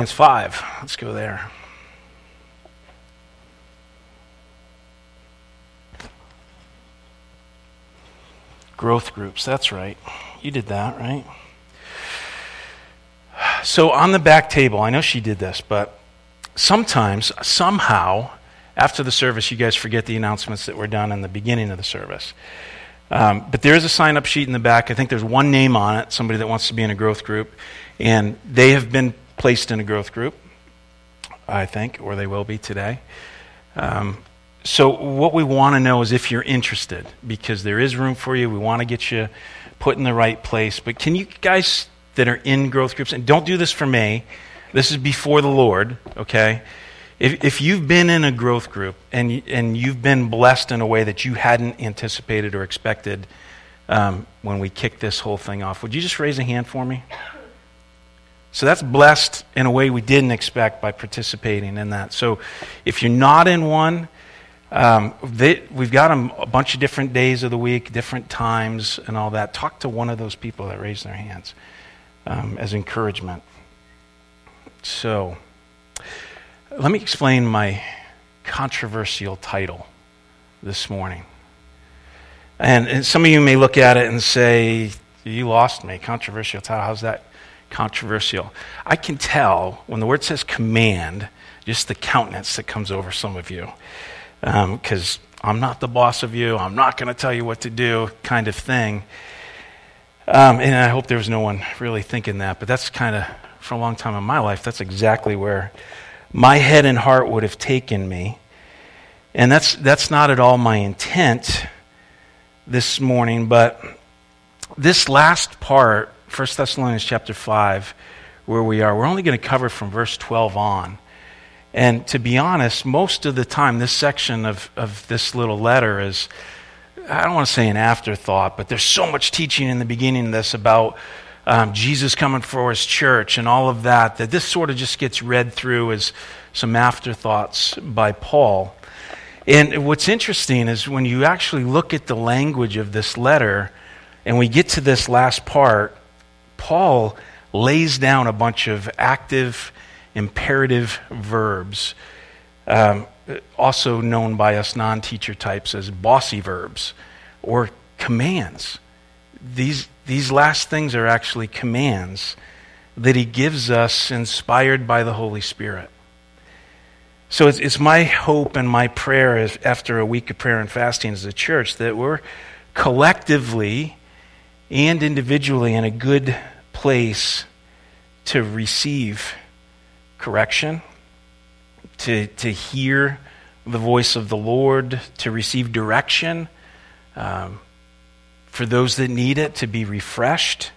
Philippians 5. Let's go there. Growth groups, that's right. You did that, right? So on the back table, I know she did this, but sometimes, somehow, after the service, you guys forget the announcements that were done in the beginning of the service. Um, but there is a sign up sheet in the back. I think there's one name on it, somebody that wants to be in a growth group. And they have been placed in a growth group, I think, or they will be today. Um, so, what we want to know is if you're interested, because there is room for you. We want to get you put in the right place. But can you guys that are in growth groups, and don't do this for me, this is before the Lord, okay? If, if you've been in a growth group and, and you've been blessed in a way that you hadn't anticipated or expected um, when we kicked this whole thing off, would you just raise a hand for me? So that's blessed in a way we didn't expect by participating in that. So if you're not in one, um, they, we've got them a bunch of different days of the week, different times, and all that. Talk to one of those people that raised their hands um, as encouragement. So. Let me explain my controversial title this morning. And, and, some of you may look at it and say, You lost me. Controversial title. How's that controversial? I can tell when the word says command, just the countenance that comes over some of you. Because um, I'm not the boss of you, I'm not going to tell you what to do, kind of thing. Um, and I hope there was no one really thinking that, but that's kind of, for a long time in my life, that's exactly where my head and heart would have taken me. And that's, that's not at all my intent this morning, but this last part, 1 Thessalonians chapter 5, where we are, we're only going to cover from verse 12 on. And to be honest, most of the time, this section of, of this little letter is, I don't want to say an afterthought, but there's so much teaching in the beginning of this about um, Jesus coming for his church and all of that, that this sort of just gets read through as some afterthoughts by Paul. And what's interesting is when you actually look at the language of this letter and we get to this last part, Paul lays down a bunch of active, imperative verbs, um, also known by us non teacher types as bossy verbs or commands. These, these last things are actually commands that he gives us inspired by the Holy Spirit. So it's, it's my hope and my prayer after a week of prayer and fasting as a church that we're collectively and individually in a good place to receive correction, to, to hear the voice of the Lord, to receive direction. Um, for those that need it to be refreshed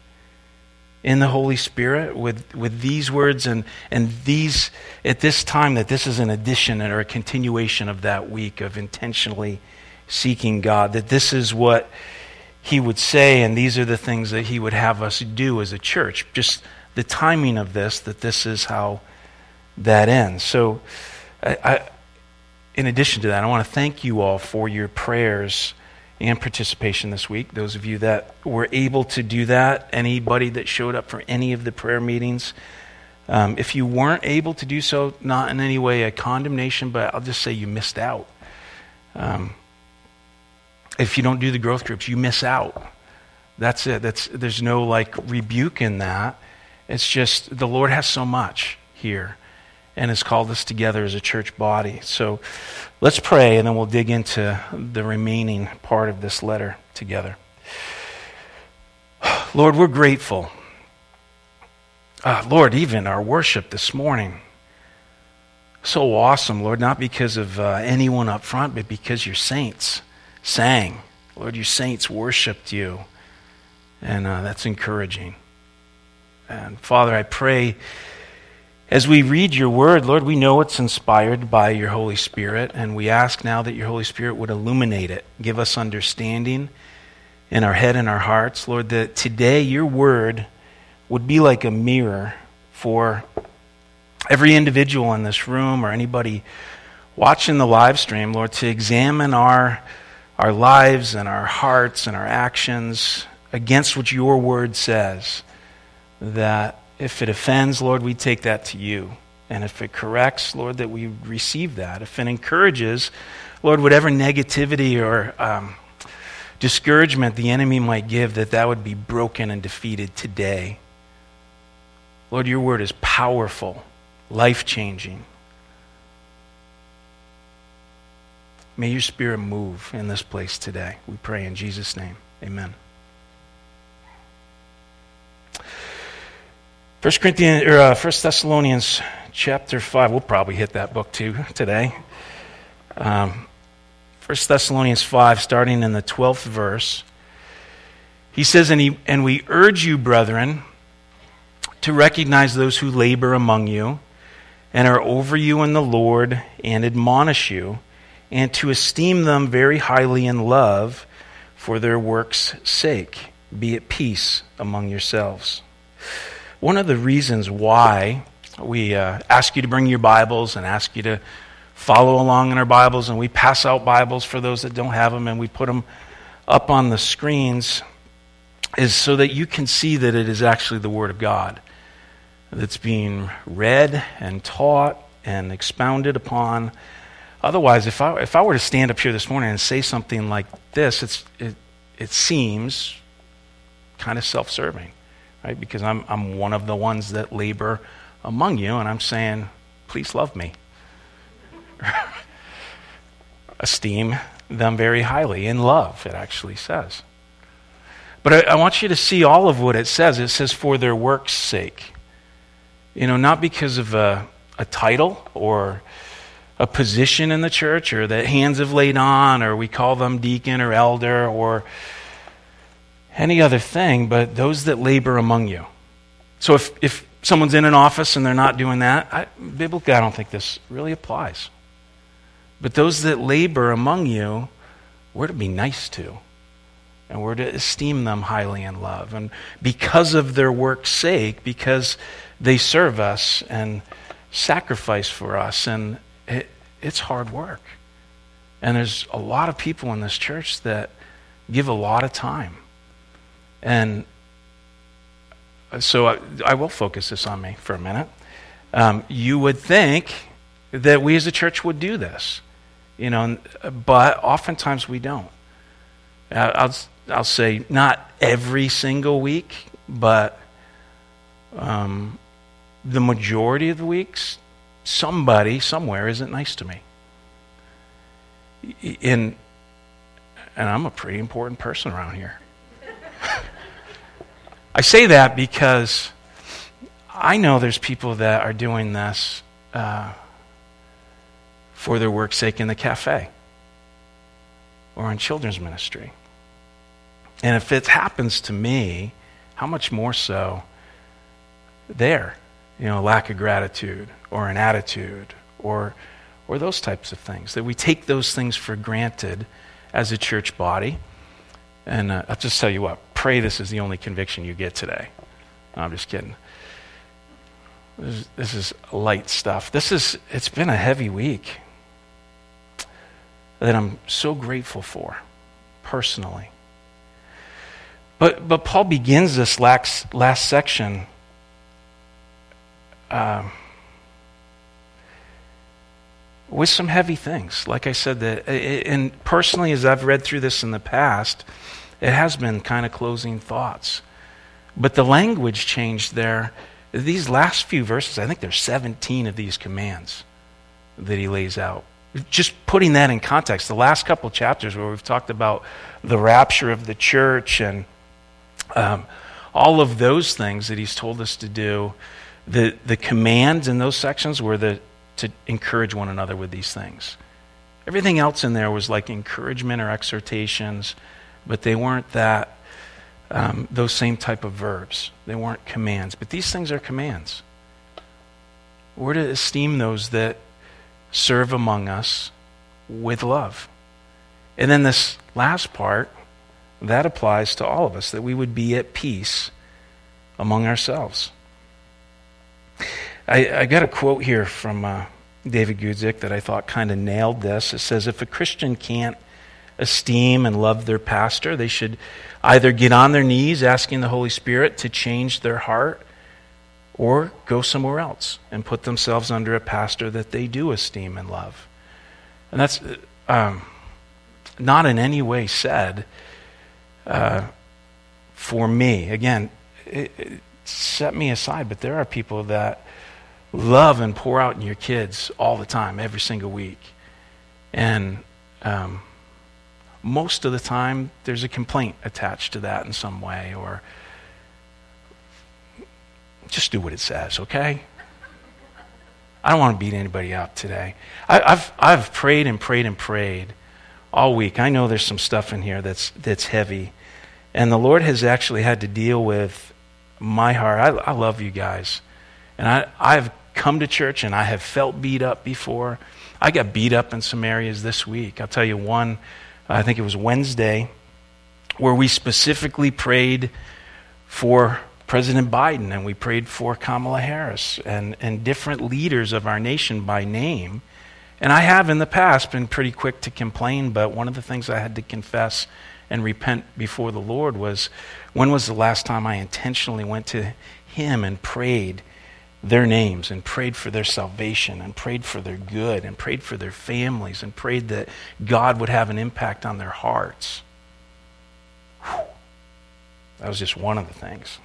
in the Holy Spirit with, with these words and, and these at this time that this is an addition or a continuation of that week of intentionally seeking God, that this is what he would say and these are the things that he would have us do as a church. Just the timing of this, that this is how that ends. So, I, I, in addition to that, I want to thank you all for your prayers and participation this week. Those of you that were able to do that, anybody that showed up for any of the prayer meetings. Um, if you weren't able to do so, not in any way a condemnation, but I'll just say you missed out. Um, if you don't do the growth groups, you miss out. That's it. That's, there's no like rebuke in that. It's just the Lord has so much here and has called us together as a church body. So let's pray, and then we'll dig into the remaining part of this letter together. Lord, we're grateful. Uh, Lord, even our worship this morning. So awesome, Lord, not because of uh, anyone up front, but because you're saints sang. Lord, your saints worshiped you. And uh, that's encouraging. And Father, I pray as we read your word, Lord, we know it's inspired by your Holy Spirit, and we ask now that your Holy Spirit would illuminate it, give us understanding in our head and our hearts. Lord, that today your word would be like a mirror for every individual in this room or anybody watching the live stream, Lord, to examine our, our lives and our hearts and our actions against what your word says. That If it offends, Lord, we take that to you. And if it corrects, Lord, that we receive that. If it encourages, Lord, whatever negativity or um, discouragement the enemy might give, that that would be broken and defeated today. Lord, your word is powerful, life changing. May your spirit move in this place today. We pray in Jesus' name. Amen. 1 Corinthians or uh, 1 Thessalonians chapter 5. We'll probably hit that book too today. Um, 1 Thessalonians 5, starting in the 12th verse. He says, and, he, and we urge you, brethren, to recognize those who labor among you and are over you in the Lord and admonish you, and to esteem them very highly in love for their work's sake. Be at peace among yourselves. One of the reasons why we uh, ask you to bring your Bibles and ask you to follow along in our Bibles, and we pass out Bibles for those that don't have them, and we put them up on the screens, is so that you can see that it is actually the Word of God that's being read and taught and expounded upon. Otherwise, if I, if I were to stand up here this morning and say something like this, it's, it, it seems kind of self serving, right? Because I'm, I'm one of the ones that labor among you, and I'm saying, please love me. Esteem them very highly in love, it actually says. But I, I, want you to see all of what it says. It says, for their work's sake. You know, not because of a, a title or a position in the church or that hands have laid on or we call them deacon or elder or any other thing, but those that labor among you. So if, if someone's in an office and they're not doing that, I, biblically, I don't think this really applies. But those that labor among you, we're to be nice to. And we're to esteem them highly in love. And because of their work's sake, because they serve us and sacrifice for us, and it's hard work. And there's a lot of people in this church that give a lot of time. And so I, I will focus this on me for a minute. Um, you would think that we as a church would do this you know, but oftentimes we don't. I'll, I'll say not every single week, but um, the majority of the weeks, somebody somewhere isn't nice to me. In, and I'm a pretty important person around here. I say that because I know there's people that are doing this uh, for their work's sake in the cafe or in children's ministry. And if it happens to me, how much more so there? You know, lack of gratitude or an attitude or, or those types of things. That we take those things for granted as a church body. And uh, I'll just tell you what, pray this is the only conviction you get today. No, I'm just kidding. This is, this is light stuff. This is, it's been a heavy week that I'm so grateful for personally. But, but Paul begins this last, last section um, with some heavy things. Like I said, that, and personally, as I've read through this in the past, it has been kind of closing thoughts. But the language changed there. These last few verses, I think there's 17 of these commands that he lays out just putting that in context, the last couple chapters where we've talked about the rapture of the church and um, all of those things that he's told us to do, the, the commands in those sections were the, to encourage one another with these things. Everything else in there was like encouragement or exhortations, but they weren't that, um, those same type of verbs. They weren't commands. But these things are commands. We're to esteem those that serve among us with love. And then this last part, that applies to all of us, that we would be at peace among ourselves. I, I got a quote here from uh, David Guzik that I thought kind of nailed this. It says, If a Christian can't esteem and love their pastor, they should either get on their knees asking the Holy Spirit to change their heart or go somewhere else and put themselves under a pastor that they do esteem and love. And that's um, not in any way said uh, for me. Again, it, it set me aside, but there are people that love and pour out in your kids all the time, every single week. And um, most of the time, there's a complaint attached to that in some way, or just do what it says, okay? I don't want to beat anybody up today. I, have I've prayed and prayed and prayed all week. I know there's some stuff in here that's, that's heavy. And the Lord has actually had to deal with my heart. I, I love you guys. And I, I've come to church and I have felt beat up before. I got beat up in some areas this week. I'll tell you one, I think it was Wednesday, where we specifically prayed for President Biden and we prayed for Kamala Harris and, and different leaders of our nation by name. And I have in the past been pretty quick to complain, but one of the things I had to confess and repent before the Lord was when was the last time I intentionally went to Him and prayed their names and prayed for their salvation and prayed for their good and prayed for their families and prayed that God would have an impact on their hearts? Whew. That was just one of the things.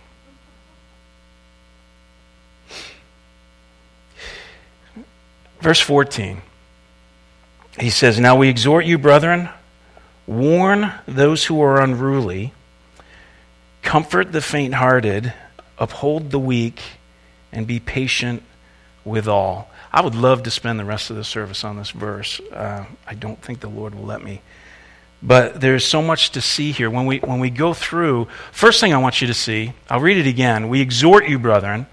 Verse 14, he says, Now we exhort you, brethren, warn those who are unruly, comfort the faint hearted, uphold the weak, and be patient with all. I would love to spend the rest of the service on this verse. Uh, I don't think the Lord will let me. But there's so much to see here. When we, when we go through, first thing I want you to see, I'll read it again. We exhort you, brethren.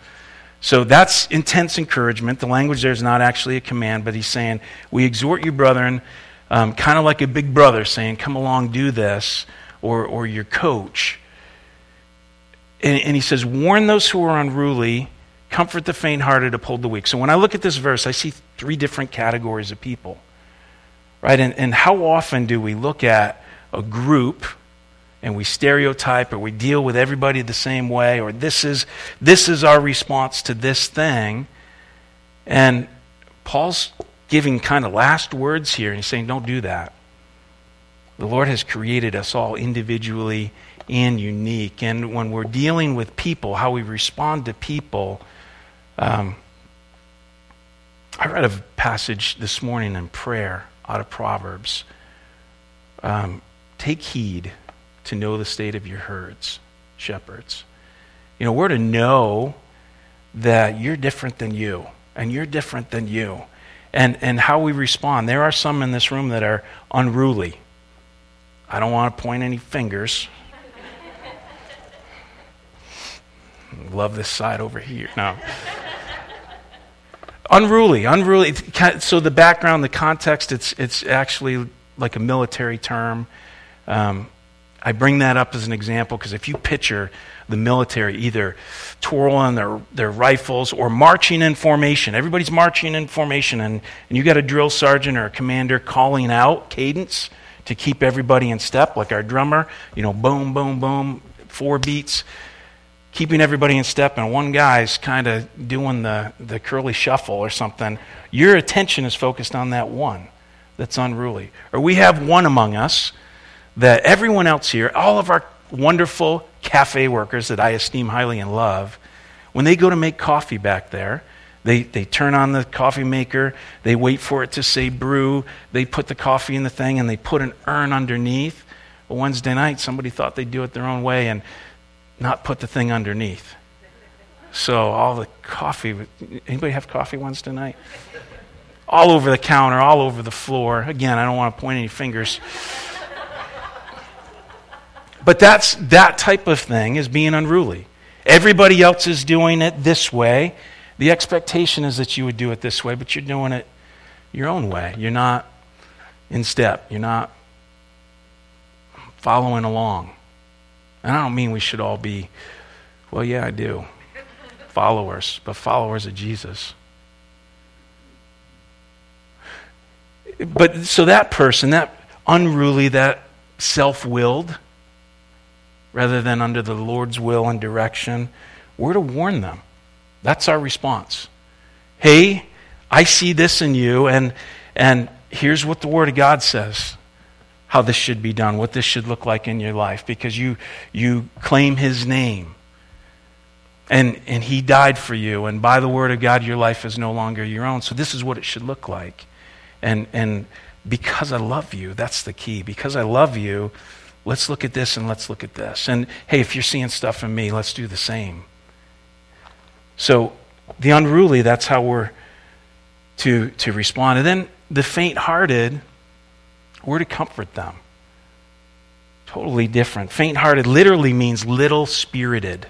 So that's intense encouragement. The language there is not actually a command, but he's saying, We exhort you, brethren, um, kind of like a big brother saying, Come along, do this, or, or your coach. And, and he says, Warn those who are unruly, comfort the faint hearted, uphold the weak. So when I look at this verse, I see three different categories of people. Right? And, and how often do we look at a group and we stereotype or we deal with everybody the same way or this is this is our response to this thing and paul's giving kind of last words here and he's saying don't do that the lord has created us all individually and unique and when we're dealing with people how we respond to people um, i read a passage this morning in prayer out of proverbs um, take heed to know the state of your herds, shepherds. You know, we're to know that you're different than you, and you're different than you, and, and how we respond. There are some in this room that are unruly. I don't want to point any fingers. Love this side over here. No. Unruly, unruly. So the background, the context, it's, it's actually like a military term. Um, I bring that up as an example because if you picture the military either twirling their, their rifles or marching in formation, everybody's marching in formation, and, and you got a drill sergeant or a commander calling out cadence to keep everybody in step, like our drummer, you know, boom, boom, boom, four beats, keeping everybody in step, and one guy's kind of doing the, the curly shuffle or something. Your attention is focused on that one that's unruly. Or we have one among us that everyone else here, all of our wonderful cafe workers that I esteem highly and love, when they go to make coffee back there, they, they turn on the coffee maker, they wait for it to say brew, they put the coffee in the thing, and they put an urn underneath. Well, Wednesday night, somebody thought they'd do it their own way and not put the thing underneath. So all the coffee, anybody have coffee Wednesday tonight? All over the counter, all over the floor. Again, I don't want to point any fingers. But that's that type of thing is being unruly. Everybody else is doing it this way. The expectation is that you would do it this way, but you're doing it your own way. You're not in step. You're not following along. And I don't mean we should all be, well, yeah, I do. followers, but followers of Jesus. But so that person, that unruly, that self willed, rather than under the Lord's will and direction, we're to warn them. That's our response. Hey, I see this in you, and, and here's what the Word of God says how this should be done, what this should look like in your life, because you, you claim His name. And, and He died for you, and by the Word of God, your life is no longer your own. So this is what it should look like. And, and because I love you, that's the key. Because I love you, let's look at this and let's look at this. And hey, if you're seeing stuff in me, let's do the same. So the unruly, that's how we're to, to respond. And then the faint hearted, we're to comfort them. Totally different. Faint hearted literally means little spirited.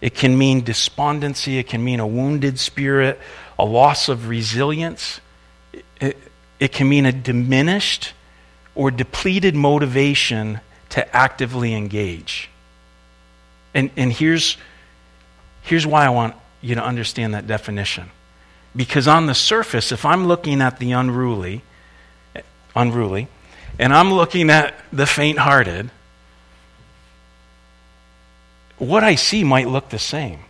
It can mean despondency, it can mean a wounded spirit, a loss of resilience. It, it can mean a diminished or depleted motivation to actively engage. And, and here's, here's why I want you to understand that definition. Because on the surface, if I'm looking at the unruly, unruly, and I'm looking at the faint hearted, what I see might look the same.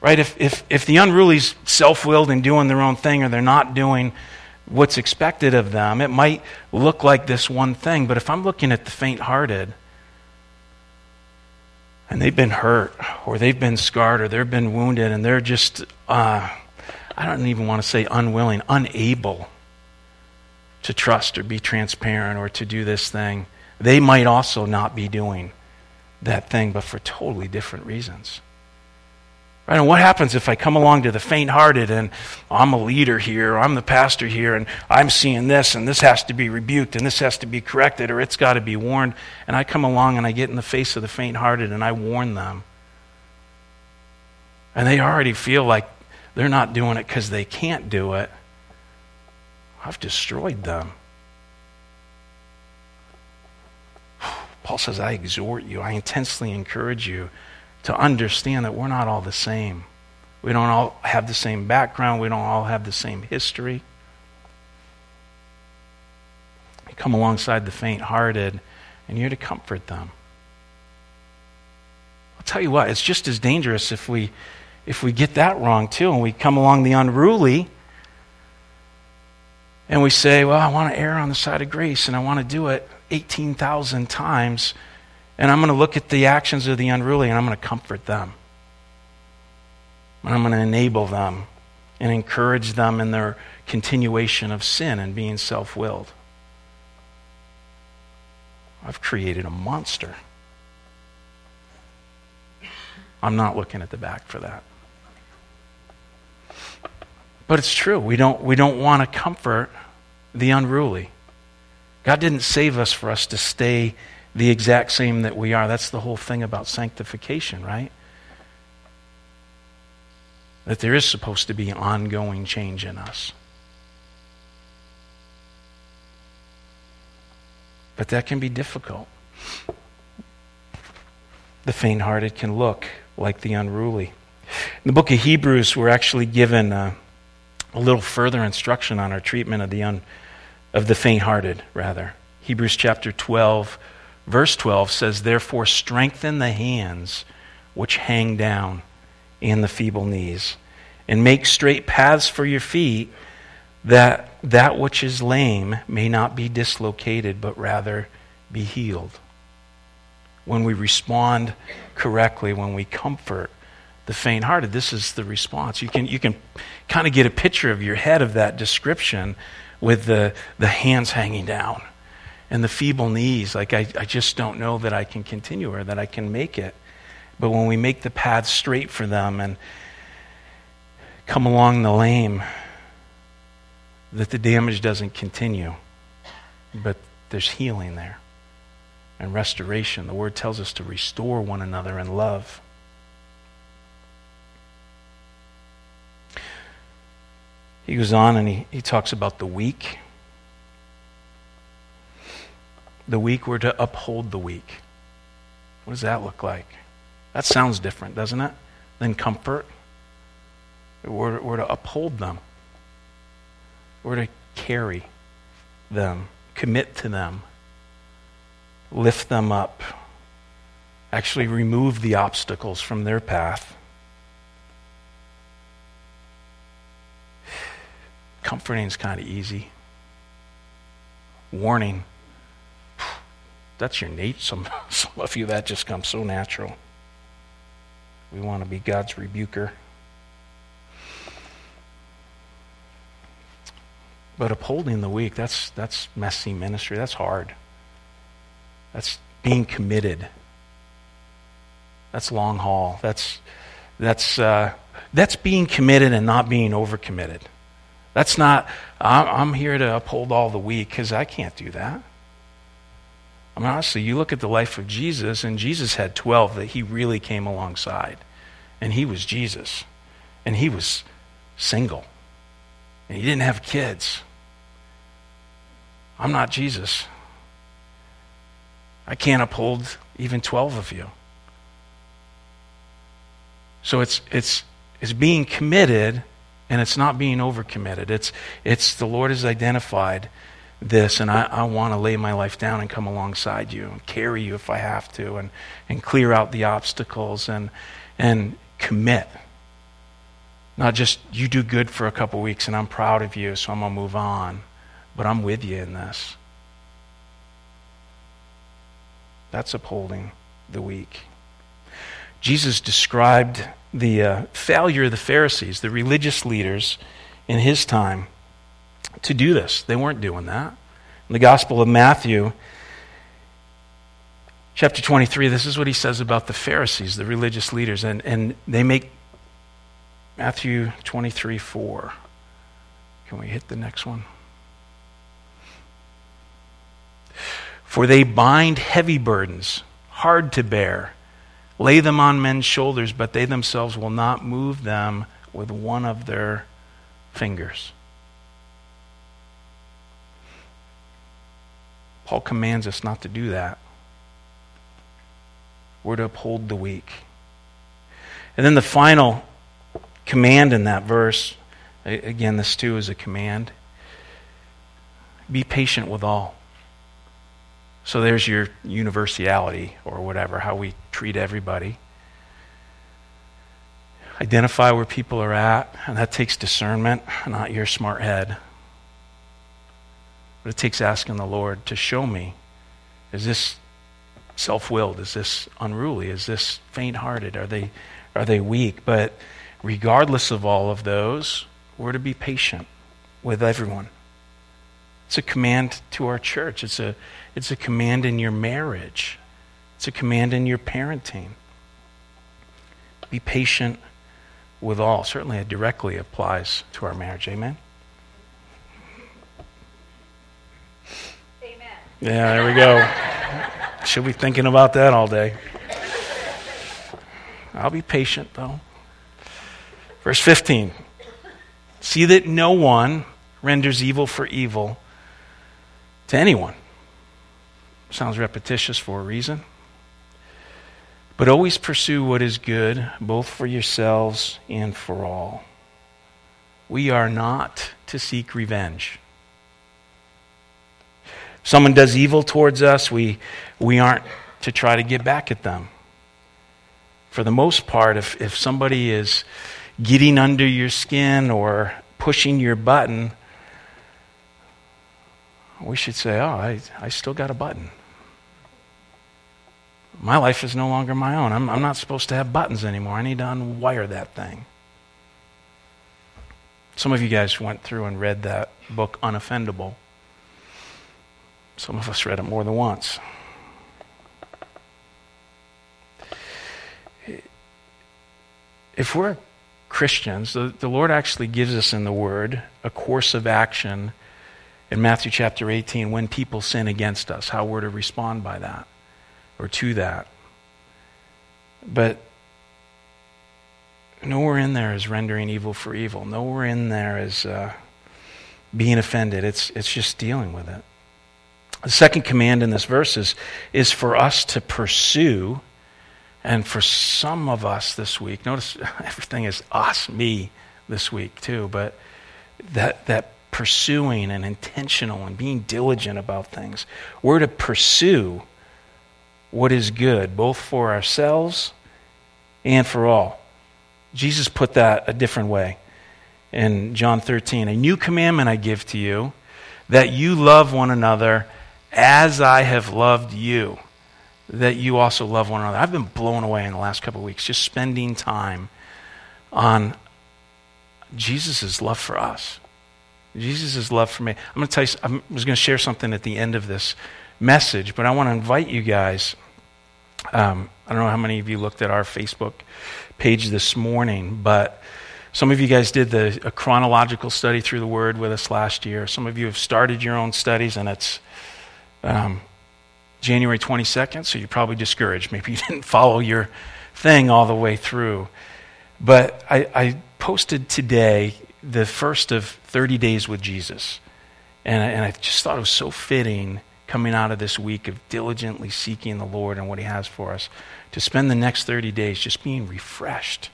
Right? If, if, if the unruly's self willed and doing their own thing, or they're not doing what's expected of them, it might look like this one thing. But if I'm looking at the faint hearted, and they've been hurt, or they've been scarred, or they've been wounded, and they're just, uh, I don't even want to say unwilling, unable to trust or be transparent or to do this thing, they might also not be doing that thing, but for totally different reasons. Right? And what happens if I come along to the faint hearted and I'm a leader here, I'm the pastor here, and I'm seeing this, and this has to be rebuked, and this has to be corrected, or it's got to be warned, and I come along and I get in the face of the faint hearted and I warn them. And they already feel like they're not doing it because they can't do it. I've destroyed them. Paul says, I exhort you, I intensely encourage you to understand that we're not all the same. We don't all have the same background, we don't all have the same history. You come alongside the faint hearted, and you're to comfort them. I'll tell you what, it's just as dangerous if we if we get that wrong too, and we come along the unruly and we say, Well, I want to err on the side of grace and I want to do it 18,000 times, and I'm going to look at the actions of the unruly and I'm going to comfort them. And I'm going to enable them and encourage them in their continuation of sin and being self willed. I've created a monster. I'm not looking at the back for that. But it's true. We don't, we don't want to comfort the unruly. God didn't save us for us to stay the exact same that we are. That's the whole thing about sanctification, right? That there is supposed to be ongoing change in us. But that can be difficult. The faint hearted can look like the unruly. In the book of Hebrews, we're actually given. Uh, a little further instruction on our treatment of the, un, of the faint hearted, rather. Hebrews chapter 12, verse 12 says, Therefore, strengthen the hands which hang down and the feeble knees, and make straight paths for your feet, that that which is lame may not be dislocated, but rather be healed. When we respond correctly, when we comfort, the faint hearted. This is the response. You can, you can kind of get a picture of your head of that description with the, the hands hanging down and the feeble knees. Like, I, I just don't know that I can continue or that I can make it. But when we make the path straight for them and come along the lame, that the damage doesn't continue, but there's healing there and restoration. The word tells us to restore one another in love. He goes on and he, he talks about the weak. The weak were to uphold the weak. What does that look like? That sounds different, doesn't it? Than comfort. We're, we're to uphold them. We're to carry them, commit to them, lift them up, actually remove the obstacles from their path Comforting is kind of easy. Warning. That's your Nate. Some, some of you, that just comes so natural. We want to be God's rebuker. But upholding the weak, that's, that's messy ministry. That's hard. That's being committed. That's long haul. That's, that's, uh, that's being committed and not being overcommitted. That's not, I'm, here to uphold all the weak because I can't do that. I mean, honestly, you look at the life of Jesus, and Jesus had 12 that he really came alongside. And he was Jesus. And he was single. And he didn't have kids. I'm not Jesus. I can't uphold even 12 of you. So it's, it's, it's being committed and it's not being overcommitted. It's, it's the Lord has identified this, and I, I want to lay my life down and come alongside you and carry you if I have to and, and clear out the obstacles and, and commit. Not just you do good for a couple weeks and I'm proud of you, so I'm going to move on, but I'm with you in this. That's upholding the weak. Jesus described the uh, failure of the Pharisees, the religious leaders in his time, to do this. They weren't doing that. In the Gospel of Matthew, chapter 23, this is what he says about the Pharisees, the religious leaders, and, and they make Matthew 23 4. Can we hit the next one? For they bind heavy burdens, hard to bear Lay them on men's shoulders, but they themselves will not move them with one of their fingers. Paul commands us not to do that. We're to uphold the weak. And then the final command in that verse again, this too is a command be patient with all. So there's your universality or whatever, how we treat everybody. Identify where people are at, and that takes discernment, not your smart head. But it takes asking the Lord to show me is this self willed? Is this unruly? Is this faint hearted? Are they, are they weak? But regardless of all of those, we're to be patient with everyone. It's a command to our church. It's a, it's a command in your marriage. It's a command in your parenting. Be patient with all. Certainly, it directly applies to our marriage. Amen? Amen. Yeah, there we go. Should be thinking about that all day. I'll be patient, though. Verse 15 See that no one renders evil for evil to anyone. Sounds repetitious for a reason. But always pursue what is good, both for yourselves and for all. We are not to seek revenge. Someone does evil towards us, we, we aren't to try to get back at them. For the most part, if, if somebody is getting under your skin or pushing your button, we should say, oh, I, I still got a button. My life is no longer my own. I'm, I'm not supposed to have buttons anymore. I need to unwire that thing. Some of you guys went through and read that book, Unoffendable. Some of us read it more than once. If we're Christians, the, the Lord actually gives us in the Word a course of action in Matthew chapter 18 when people sin against us, how we're to respond by that or to that. But nowhere in there is rendering evil for evil. Nowhere in there is uh, being offended. It's, it's just dealing with it. The second command in this verse is, is for us to pursue, and for some of us this week, notice everything is us, me this week too, but that, that pursuing and intentional and being diligent about things. We're to pursue what is good, both for ourselves and for all. Jesus put that a different way. in John 13. A new commandment I give to you, that you love one another as I have loved you, that you also love one another. I've been blown away in the last couple of weeks just spending time on Jesus' love for us. Jesus' love for me. I'm going to tell you, I was going to share something at the end of this message, but I want to invite you guys. Um, I don't know how many of you looked at our Facebook page this morning, but some of you guys did the, a chronological study through the Word with us last year. Some of you have started your own studies, and it's um, January 22nd, so you're probably discouraged. Maybe you didn't follow your thing all the way through. But I, I posted today the first of 30 days with Jesus. And, and I just thought it was so fitting coming out of this week of diligently seeking the Lord and what He has for us to spend the next 30 days just being refreshed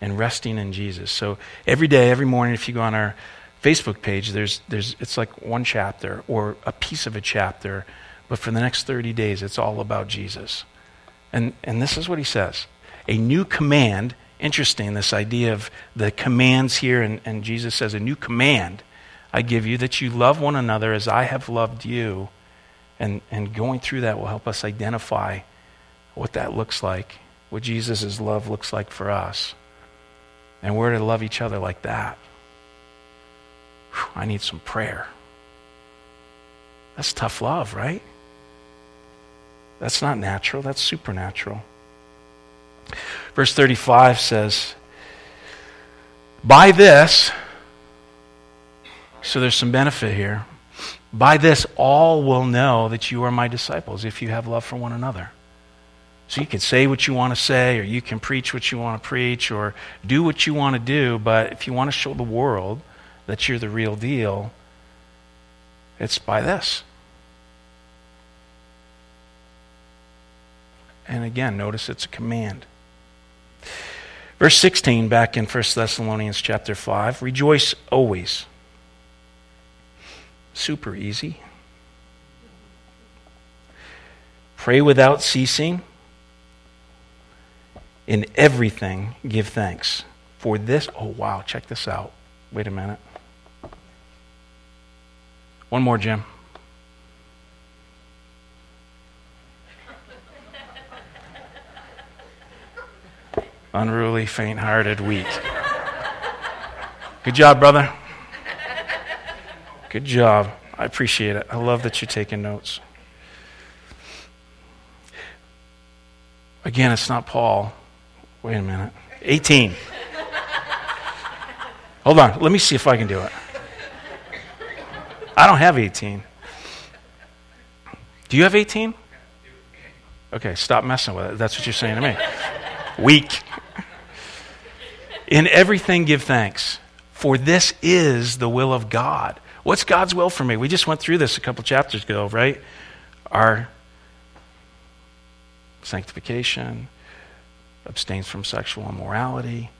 and resting in Jesus. So every day, every morning, if you go on our Facebook page, there's, there's, it's like one chapter or a piece of a chapter, but for the next 30 days, it's all about Jesus. And, and this is what he says A new command, interesting, this idea of the commands here, and, and Jesus says, A new command I give you that you love one another as I have loved you. And, and going through that will help us identify what that looks like, what Jesus' love looks like for us. And we're to love each other like that. Whew, I need some prayer. That's tough love, right? That's not natural, that's supernatural. Verse 35 says, By this, so there's some benefit here. By this, all will know that you are my disciples if you have love for one another. So you can say what you want to say, or you can preach what you want to preach, or do what you want to do, but if you want to show the world that you're the real deal, it's by this. And again, notice it's a command. Verse 16 back in 1 Thessalonians chapter 5, rejoice always. Super easy. Pray without ceasing. In everything, give thanks. For this, oh wow, check this out. Wait a minute. One more, Jim. Unruly, faint hearted, weak. Good job, brother. Good job. I appreciate it. I love that you're taking notes. Again, it's not Paul. Wait a minute. 18. Hold on. Let me see if I can do it. I don't have 18. Do you have 18? Okay, stop messing with it. That's what you're saying to me. Weak. In everything, give thanks, for this is the will of God. What's God's will for me? We just went through this a couple chapters ago, right? Our sanctification, abstains from sexual immorality.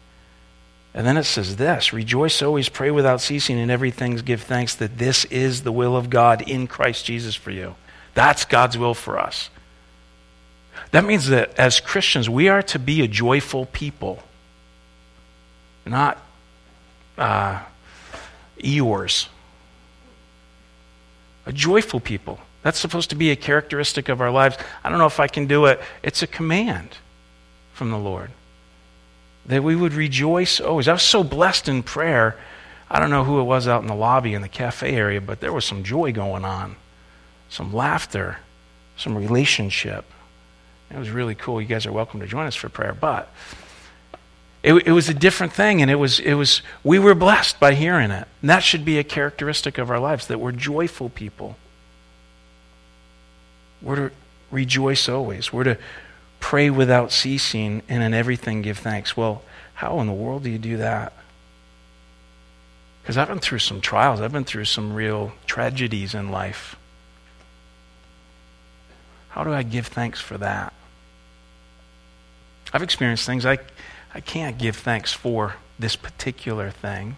And then it says this Rejoice always, pray without ceasing, in everything give thanks that this is the will of God in Christ Jesus for you. That's God's will for us. That means that as Christians, we are to be a joyful people, not uh, Eeyores. A joyful people. That's supposed to be a characteristic of our lives. I don't know if I can do it. It's a command from the Lord. That we would rejoice always. I was so blessed in prayer. I don't know who it was out in the lobby in the cafe area, but there was some joy going on, some laughter, some relationship. It was really cool. You guys are welcome to join us for prayer. But it, it, was a different thing, and it was, it was, we were blessed by hearing it. And that should be a characteristic of our lives, that we're joyful people. We're to rejoice always. We're to pray without ceasing, and in everything give thanks. Well, how in the world do you do that? Because I've been through some trials, I've been through some real tragedies in life. How do I give thanks for that? I've experienced things I, I can't give thanks for this particular thing,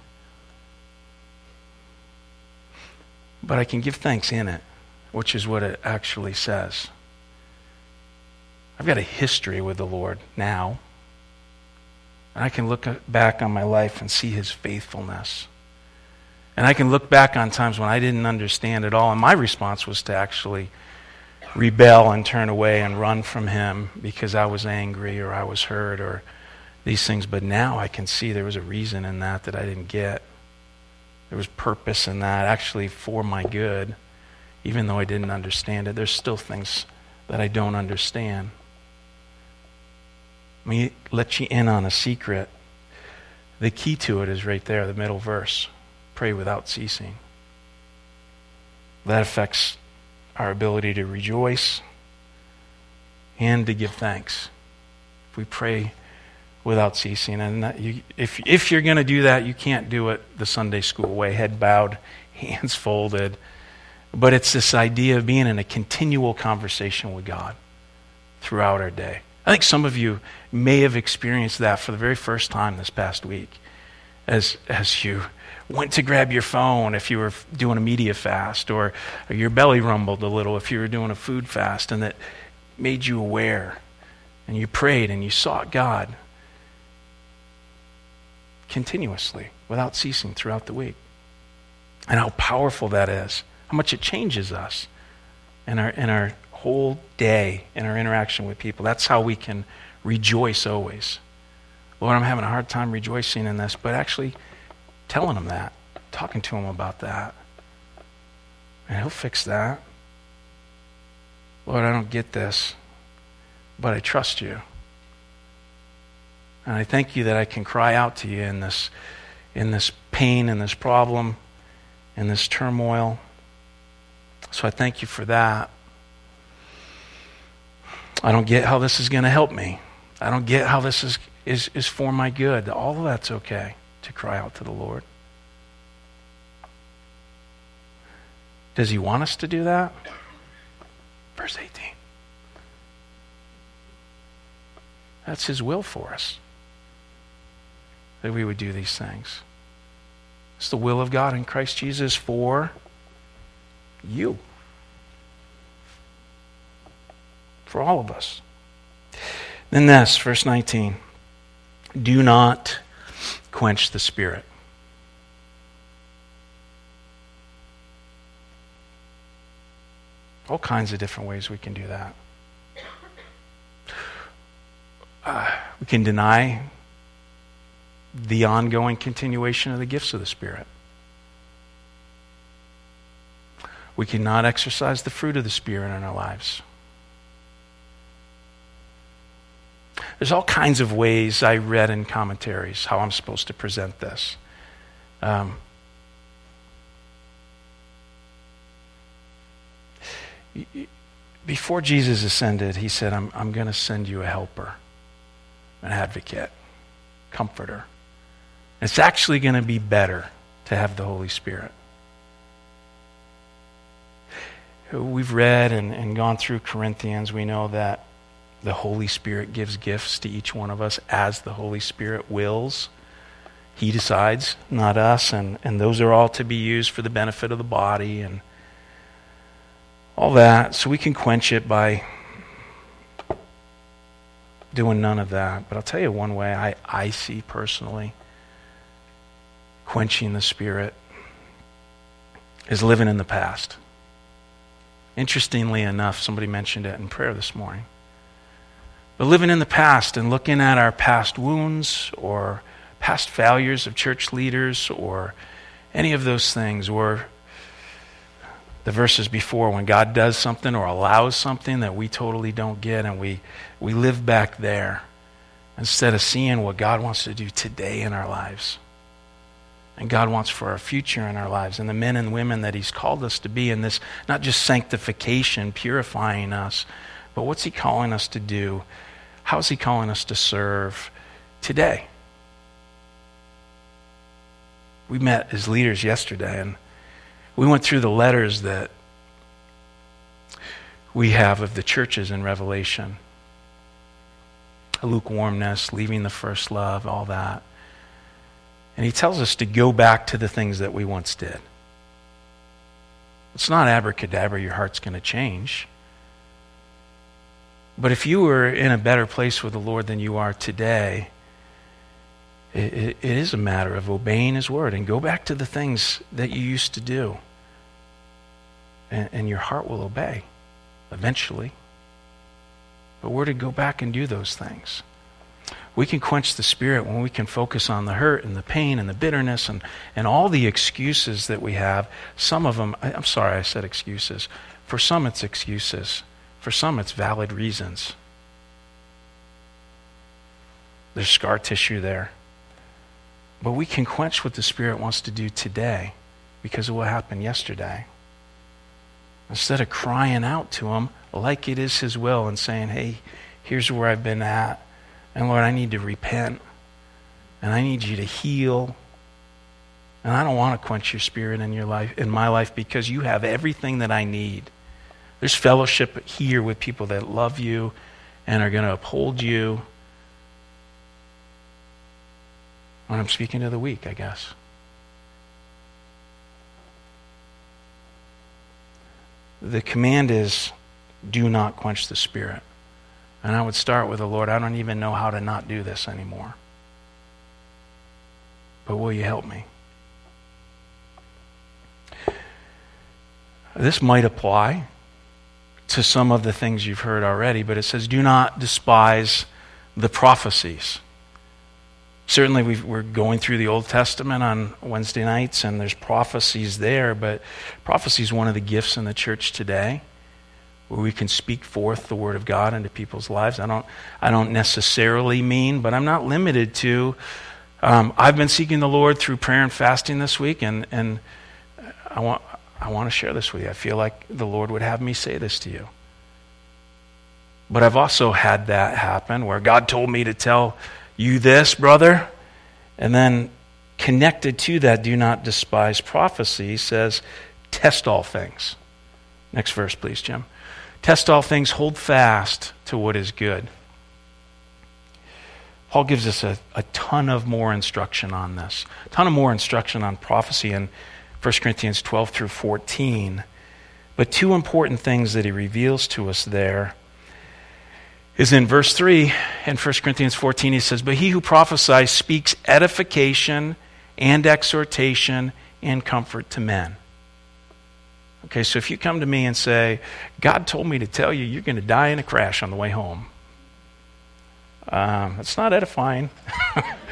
but I can give thanks in it which is what it actually says. I've got a history with the Lord now. And I can look back on my life and see his faithfulness. And I can look back on times when I didn't understand at all, and my response was to actually rebel and turn away and run from him because I was angry or I was hurt or these things. But now I can see there was a reason in that that I didn't get. There was purpose in that, actually for my good. Even though I didn't understand it, there's still things that I don't understand. Let me let you in on a secret. The key to it is right there, the middle verse. Pray without ceasing. That affects our ability to rejoice and to give thanks. If we pray without ceasing, and you, if, if you're going to do that, you can't do it the Sunday school way, head bowed, hands folded. But it's this idea of being in a continual conversation with God throughout our day. I think some of you may have experienced that for the very first time this past week as, as you went to grab your phone if you were doing a media fast, or, or your belly rumbled a little if you were doing a food fast, and that made you aware. And you prayed and you sought God continuously without ceasing throughout the week. And how powerful that is, how much it changes us in our, in our whole day, in our interaction with people. That's how we can rejoice always. Lord, I'm having a hard time rejoicing in this, but actually telling him that, talking to him about that. And he'll fix that. Lord, I don't get this, but I trust you. And I thank you that I can cry out to you in this, in this pain, in this problem, in this turmoil. So I thank you for that. I don't get how this is going to help me. I don't get how this is, is, is for my good. All of that's okay to cry out to the Lord. Does he want us to do that? Verse 18. That's his will for us. That we would do these things. It's the will of God in Christ Jesus for you. For all of us. Then this, verse 19. Do not quench the Spirit. All kinds of different ways we can do that. Uh, we can deny the ongoing continuation of the gifts of the Spirit. We cannot exercise the fruit of the Spirit in our lives. There's all kinds of ways I read in commentaries how I'm supposed to present this. Um, before Jesus ascended, he said, I'm, I'm going to send you a helper, an advocate, comforter. It's actually going to be better to have the Holy Spirit. We've read and, and gone through Corinthians. We know that the Holy Spirit gives gifts to each one of us as the Holy Spirit wills. He decides, not us. And, and those are all to be used for the benefit of the body and all that. So we can quench it by doing none of that. But I'll tell you one way I, I see personally quenching the Spirit is living in the past. Interestingly enough, somebody mentioned it in prayer this morning. But living in the past and looking at our past wounds or past failures of church leaders or any of those things, or the verses before when God does something or allows something that we totally don't get, and we, we live back there instead of seeing what God wants to do today in our lives. And God wants for our future in our lives, and the men and women that He's called us to be in this, not just sanctification, purifying us, but what's He calling us to do How's He calling us to serve today? We met as leaders yesterday, and we went through the letters that we have of the churches in Revelation lukewarmness, leaving the first love, all that. And he tells us to go back to the things that we once did. It's not abracadabra, your heart's going to change. But if you were in a better place with the Lord than you are today, It, it, it is a matter of obeying His word and go back to the things that you used to do. And, and your heart will obey eventually. But we're to go back and do those things. We can quench the spirit when we can focus on the hurt and the pain and the bitterness and, and all the excuses that we have. Some of them, I'm sorry I said excuses. For some, it's excuses. For some, it's valid reasons. There's scar tissue there. But we can quench what the Spirit wants to do today because of what happened yesterday. Instead of crying out to Him like it is His will and saying, hey, here's where I've been at. And Lord, I need to repent. And I need you to heal. And I don't want to quench your spirit in your life in my life because you have everything that I need. There's fellowship here with people that love you and are going to uphold you When I'm speaking to the weak, I guess. The command is do not quench the spirit. And I would start with the Lord, I don't even know how to not do this anymore. But will you help me? This might apply to some of the things you've heard already, but it says, do not despise the prophecies. Certainly, we are going through the Old Testament on Wednesday nights, and there's prophecies there, but prophecy is one of the gifts in the church today where we can speak forth the Word of God into people's lives. I don't, I don't necessarily mean, but I'm not limited to. Um, I've been seeking the Lord through prayer and fasting this week, and, and I, want, I want to share this with you. I feel like the Lord would have me say this to you. But I've also had that happen where God told me to tell you this, brother. And then connected to that, do not despise prophecy, says, test all things. Next verse, please, Jim. Test all things, hold fast to what is good. Paul gives us a, a ton of more instruction on this, a ton of more instruction on prophecy in 1 Corinthians 12 through 14. But two important things that he reveals to us there is in verse 3 in 1 Corinthians 14. He says, But he who prophesies speaks edification and exhortation and comfort to men. Okay, so if you come to me and say, God told me to tell you you're going to die in a crash on the way home, um, it's not edifying.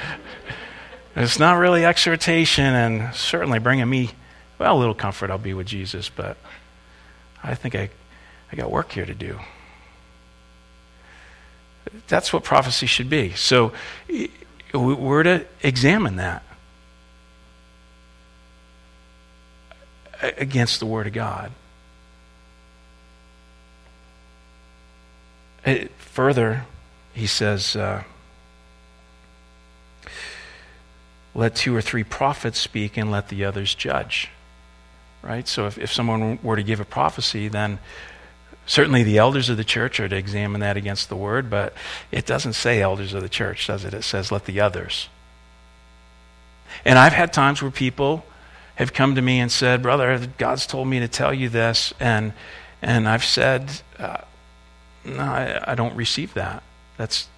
it's not really exhortation and certainly bringing me, well, a little comfort. I'll be with Jesus, but I think I, I got work here to do. That's what prophecy should be. So we're to examine that against the Word of God. Further, he says, uh, let two or three prophets speak and let the others judge. Right? So if, if someone were to give a prophecy, then Certainly, the elders of the church are to examine that against the word, but it doesn't say elders of the church, does it? It says, let the others. And I've had times where people have come to me and said, Brother, God's told me to tell you this. And, and I've said, uh, No, I, I don't receive that. That's,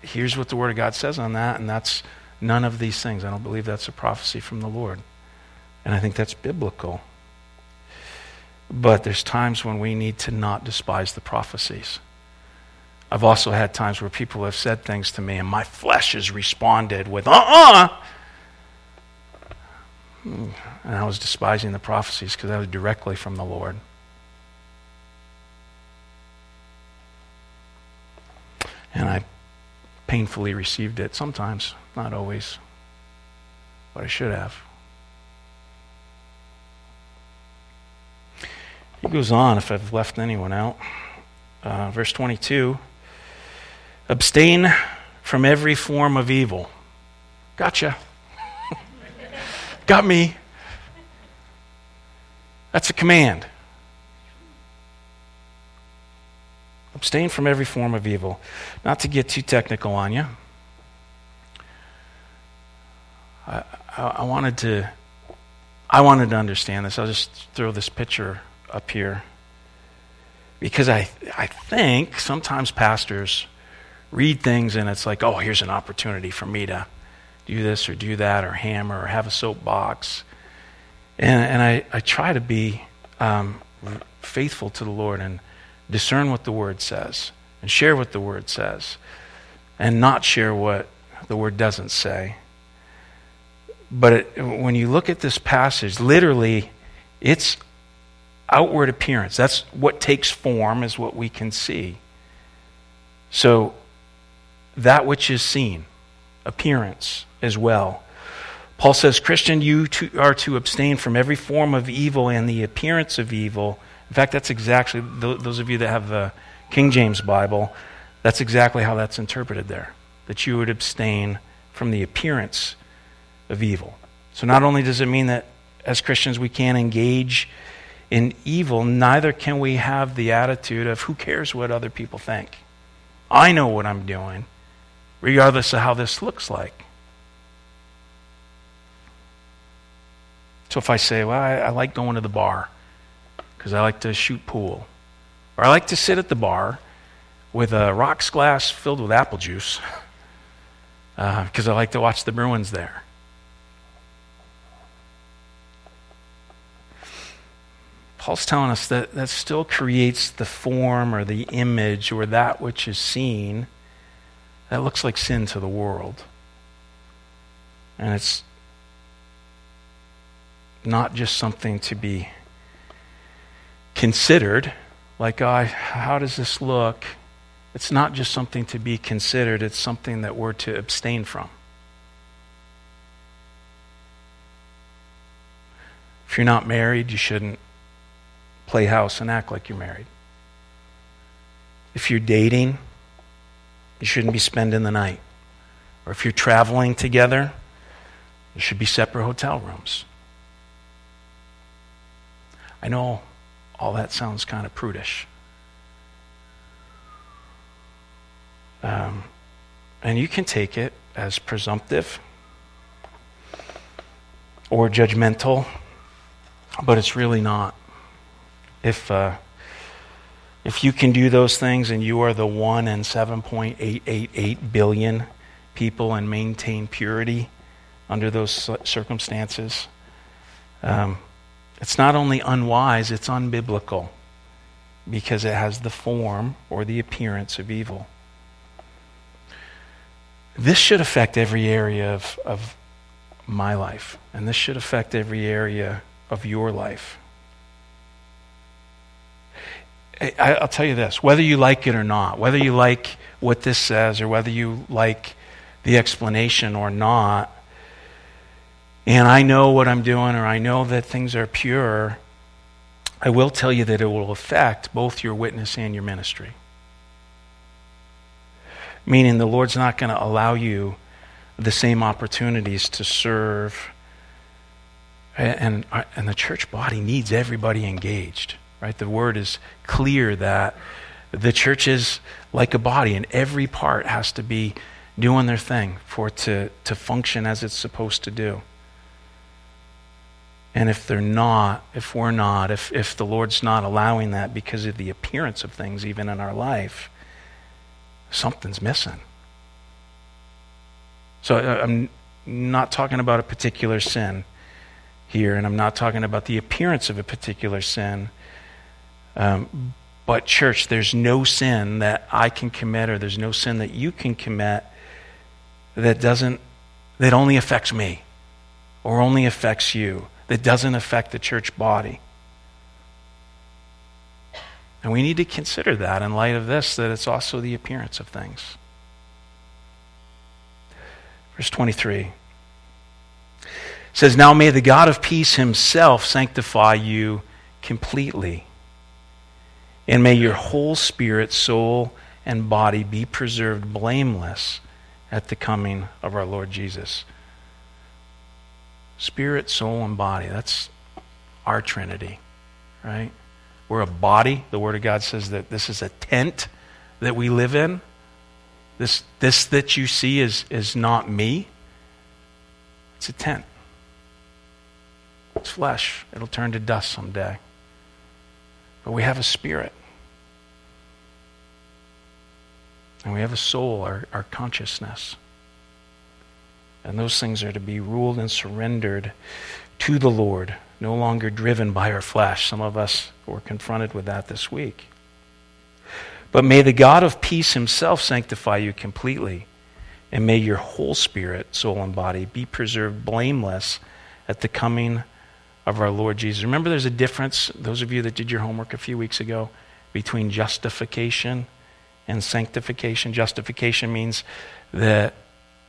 here's what the Word of God says on that, and that's none of these things. I don't believe that's a prophecy from the Lord. And I think that's biblical. But there's times when we need to not despise the prophecies. I've also had times where people have said things to me and my flesh has responded with, uh uh-uh. uh And I was despising the prophecies because that was directly from the Lord. And I painfully received it sometimes, not always, but I should have. He goes on, if I've left anyone out. Uh, verse 22 Abstain from every form of evil. Gotcha. Got me. That's a command. Abstain from every form of evil. Not to get too technical on you. I, I, I wanted to I wanted to understand this. I'll just throw this picture up here because I, I think sometimes pastors read things and it's like, oh, here's an opportunity for me to do this or do that or hammer or have a soapbox. And, and I, I try to be um, faithful to the Lord and discern what the Word says and share what the Word says and not share what the Word doesn't say. But it, when you look at this passage, literally, it's outward appearance. That's what takes form, is what we can see. So, that which is seen, appearance as well. Paul says, Christian, you are to abstain from every form of evil and the appearance of evil. In fact, that's exactly, those of you that have the King James Bible, that's exactly how that's interpreted there. That you would abstain from the appearance of evil. So not only does it mean that as Christians we can't engage in evil, neither can we have the attitude of who cares what other people think. I know what I'm doing, regardless of how this looks like. So if I say, well, I, I like going to the bar because I like to shoot pool, or I like to sit at the bar with a rocks glass filled with apple juice because uh, I like to watch the Bruins there. Paul's telling us that that still creates the form or the image or that which is seen that looks like sin to the world. And it's not just something to be considered, like, oh, how does this look? It's not just something to be considered, it's something that we're to abstain from. If you're not married, you shouldn't play house and act like you're married. If you're dating, you shouldn't be spending the night. Or if you're traveling together, there should be separate hotel rooms. I know all that sounds kind of prudish. Um, and you can take it as presumptive or judgmental, but it's really not. If, uh, if you can do those things and you are the one in 7.888 billion people and maintain purity under those circumstances, um, it's not only unwise, it's unbiblical because it has the form or the appearance of evil. This should affect every area of, of my life, and this should affect every area of your life. I, will tell you this whether you like it or not, whether you like what this says or whether you like the explanation or not, and I know what I'm doing or I know that things are pure, I will tell you that it will affect both your witness and your ministry. Meaning the Lord's not going to allow you the same opportunities to serve. And, uh, and the church body needs everybody engaged, right? The word is clear that the church is like a body, and every part has to be doing their thing for it to, to function as it's supposed to do. And if they're not, if we're not, if, if the Lord's not allowing that because of the appearance of things, even in our life, something's missing. So uh, I'm not talking about a particular sin here, and I'm not talking about the appearance of a particular sin. Um, but, church, there's no sin that I can commit, or there's no sin that you can commit that doesn't, that only affects me or only affects you that doesn't affect the church body. And we need to consider that in light of this, that it's also the appearance of things. Verse 23 says, Now may the God of peace himself sanctify you completely, and may your whole spirit, soul, and body be preserved blameless at the coming of our Lord Jesus. Spirit, soul, and body. That's our Trinity, right? We're a body. The Word of God says that this is a tent that we live in. This, this that you see is, is not me, it's a tent. It's flesh. It'll turn to dust someday. But we have a spirit. And we have a soul, our, our consciousness. And those things are to be ruled and surrendered to the Lord, no longer driven by our flesh. Some of us were confronted with that this week. But may the God of peace himself sanctify you completely, and may your whole spirit, soul, and body be preserved blameless at the coming of our Lord Jesus. Remember, there's a difference, those of you that did your homework a few weeks ago, between justification and sanctification. Justification means that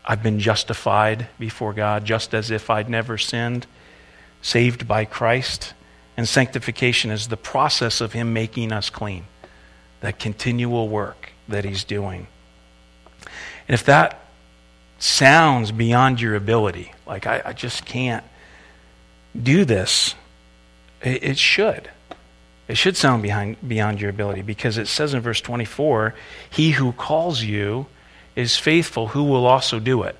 I've been justified before God, just as if I'd never sinned, saved by Christ. And sanctification is the process of Him making us clean, that continual work that He's doing. And if that sounds beyond your ability, like I, I just can't do this, it, it should. It should sound behind, beyond your ability because it says in verse 24, He who calls you is faithful, who will also do it.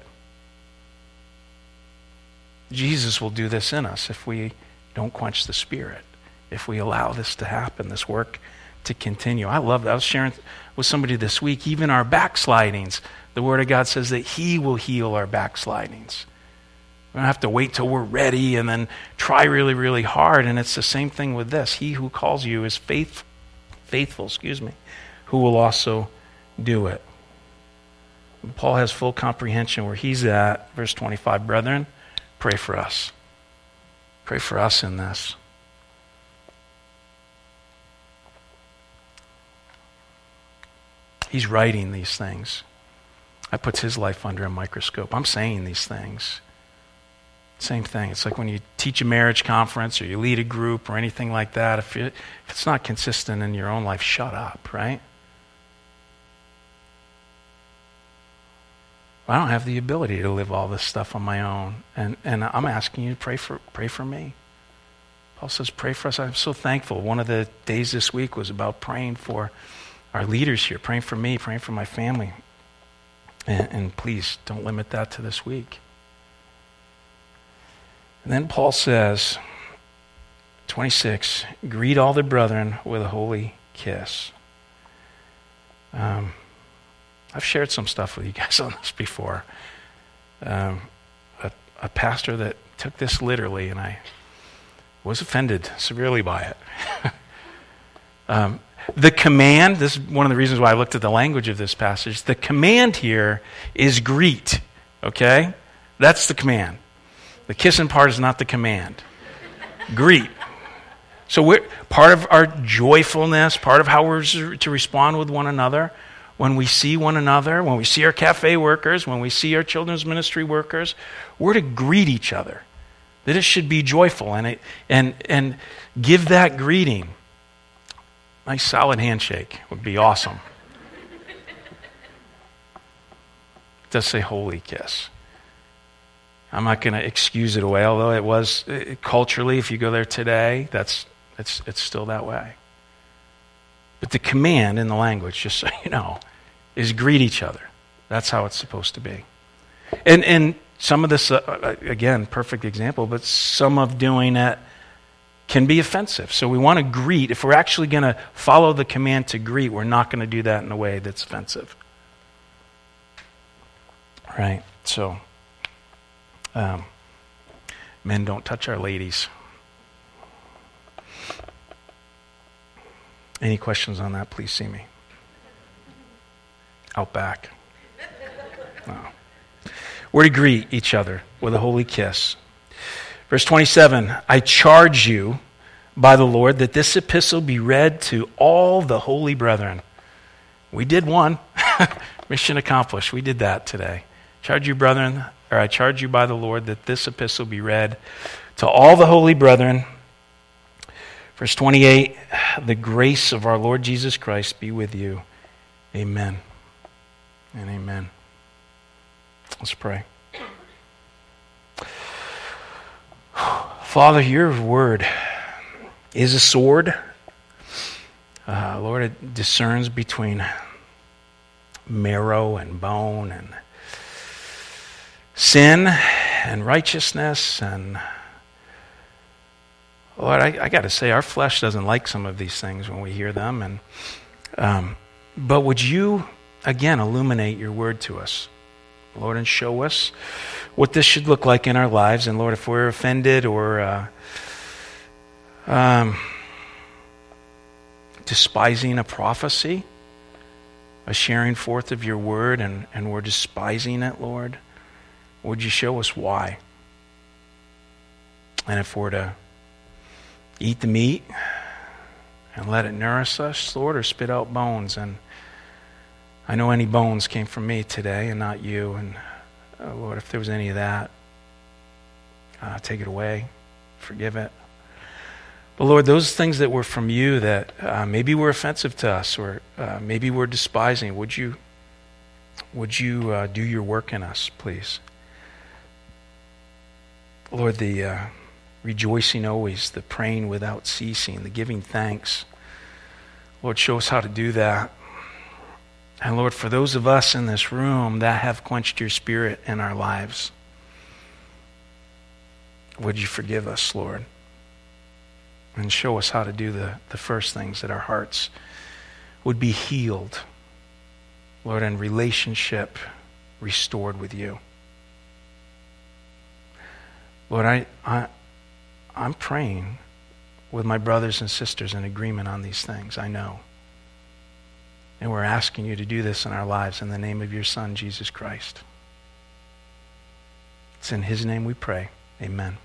Jesus will do this in us if we don't quench the Spirit, if we allow this to happen, this work to continue. I love that. I was sharing with somebody this week, even our backslidings, the Word of God says that He will heal our backslidings. We don't have to wait till we're ready and then try really, really hard. And it's the same thing with this. He who calls you is faith, faithful, excuse me, who will also do it. Paul has full comprehension where he's at. Verse 25, brethren, pray for us. Pray for us in this. He's writing these things. That puts his life under a microscope. I'm saying these things. Same thing. It's like when you teach a marriage conference or you lead a group or anything like that. If, if it's not consistent in your own life, shut up, right? I don't have the ability to live all this stuff on my own. And, and I'm asking you to pray for, pray for me. Paul says, pray for us. I'm so thankful. One of the days this week was about praying for our leaders here, praying for me, praying for my family. And, and please don't limit that to this week. Then Paul says, 26, greet all the brethren with a holy kiss. Um, I've shared some stuff with you guys on this before. Um, a, a pastor that took this literally, and I was offended severely by it. um, the command, this is one of the reasons why I looked at the language of this passage. The command here is greet, okay? That's the command. The kissing part is not the command. Greet. So we're, part of our joyfulness, part of how we're to respond with one another, when we see one another, when we see our cafe workers, when we see our children's ministry workers, we're to greet each other. That it should be joyful and, it, and, and give that greeting. Nice solid handshake would be awesome. It does say holy kiss. I'm not going to excuse it away, although it was uh, culturally, if you go there today, that's, it's, it's still that way. But the command in the language, just so you know, is greet each other. That's how it's supposed to be. And, and some of this, uh, uh again, perfect example, but some of doing it can be offensive. So we want to greet. If we're actually going to follow the command to greet, we're not going to do that in a way that's offensive. Right? So. Um, men don't touch our ladies. Any questions on that, please see me. Out back. No. We're to greet each other with a holy kiss. Verse 27 I charge you by the Lord that this epistle be read to all the holy brethren. We did one. Mission accomplished. We did that today. Charge you, brethren, or I charge you by the Lord that this epistle be read to all the holy brethren. Verse 28 The grace of our Lord Jesus Christ be with you. Amen and amen. Let's pray. Father, your word is a sword. Uh, Lord, it discerns between marrow and bone and sin and righteousness and Lord, I, I got to say, our flesh doesn't like some of these things when we hear them. And, um, but would you, again, illuminate your word to us, Lord, and show us what this should look like in our lives. And Lord, if we're offended or uh, um, despising a prophecy, a sharing forth of your word, and, and we're despising it, Lord, would you show us why? And if we're to eat the meat and let it nourish us, Lord, or spit out bones. And I know any bones came from me today and not you. And uh, Lord, if there was any of that, uh, take it away, forgive it. But Lord, those things that were from you that uh, maybe were offensive to us or uh, maybe we're despising, would you, would you uh, do your work in us, please? Lord, the uh, rejoicing always, the praying without ceasing, the giving thanks. Lord, show us how to do that. And Lord, for those of us in this room that have quenched your spirit in our lives, would you forgive us, Lord? And show us how to do the, the first things that our hearts would be healed, Lord, and relationship restored with you. Lord, I, I, I'm praying with my brothers and sisters in agreement on these things. I know. And we're asking you to do this in our lives in the name of your Son, Jesus Christ. It's in his name we pray. Amen.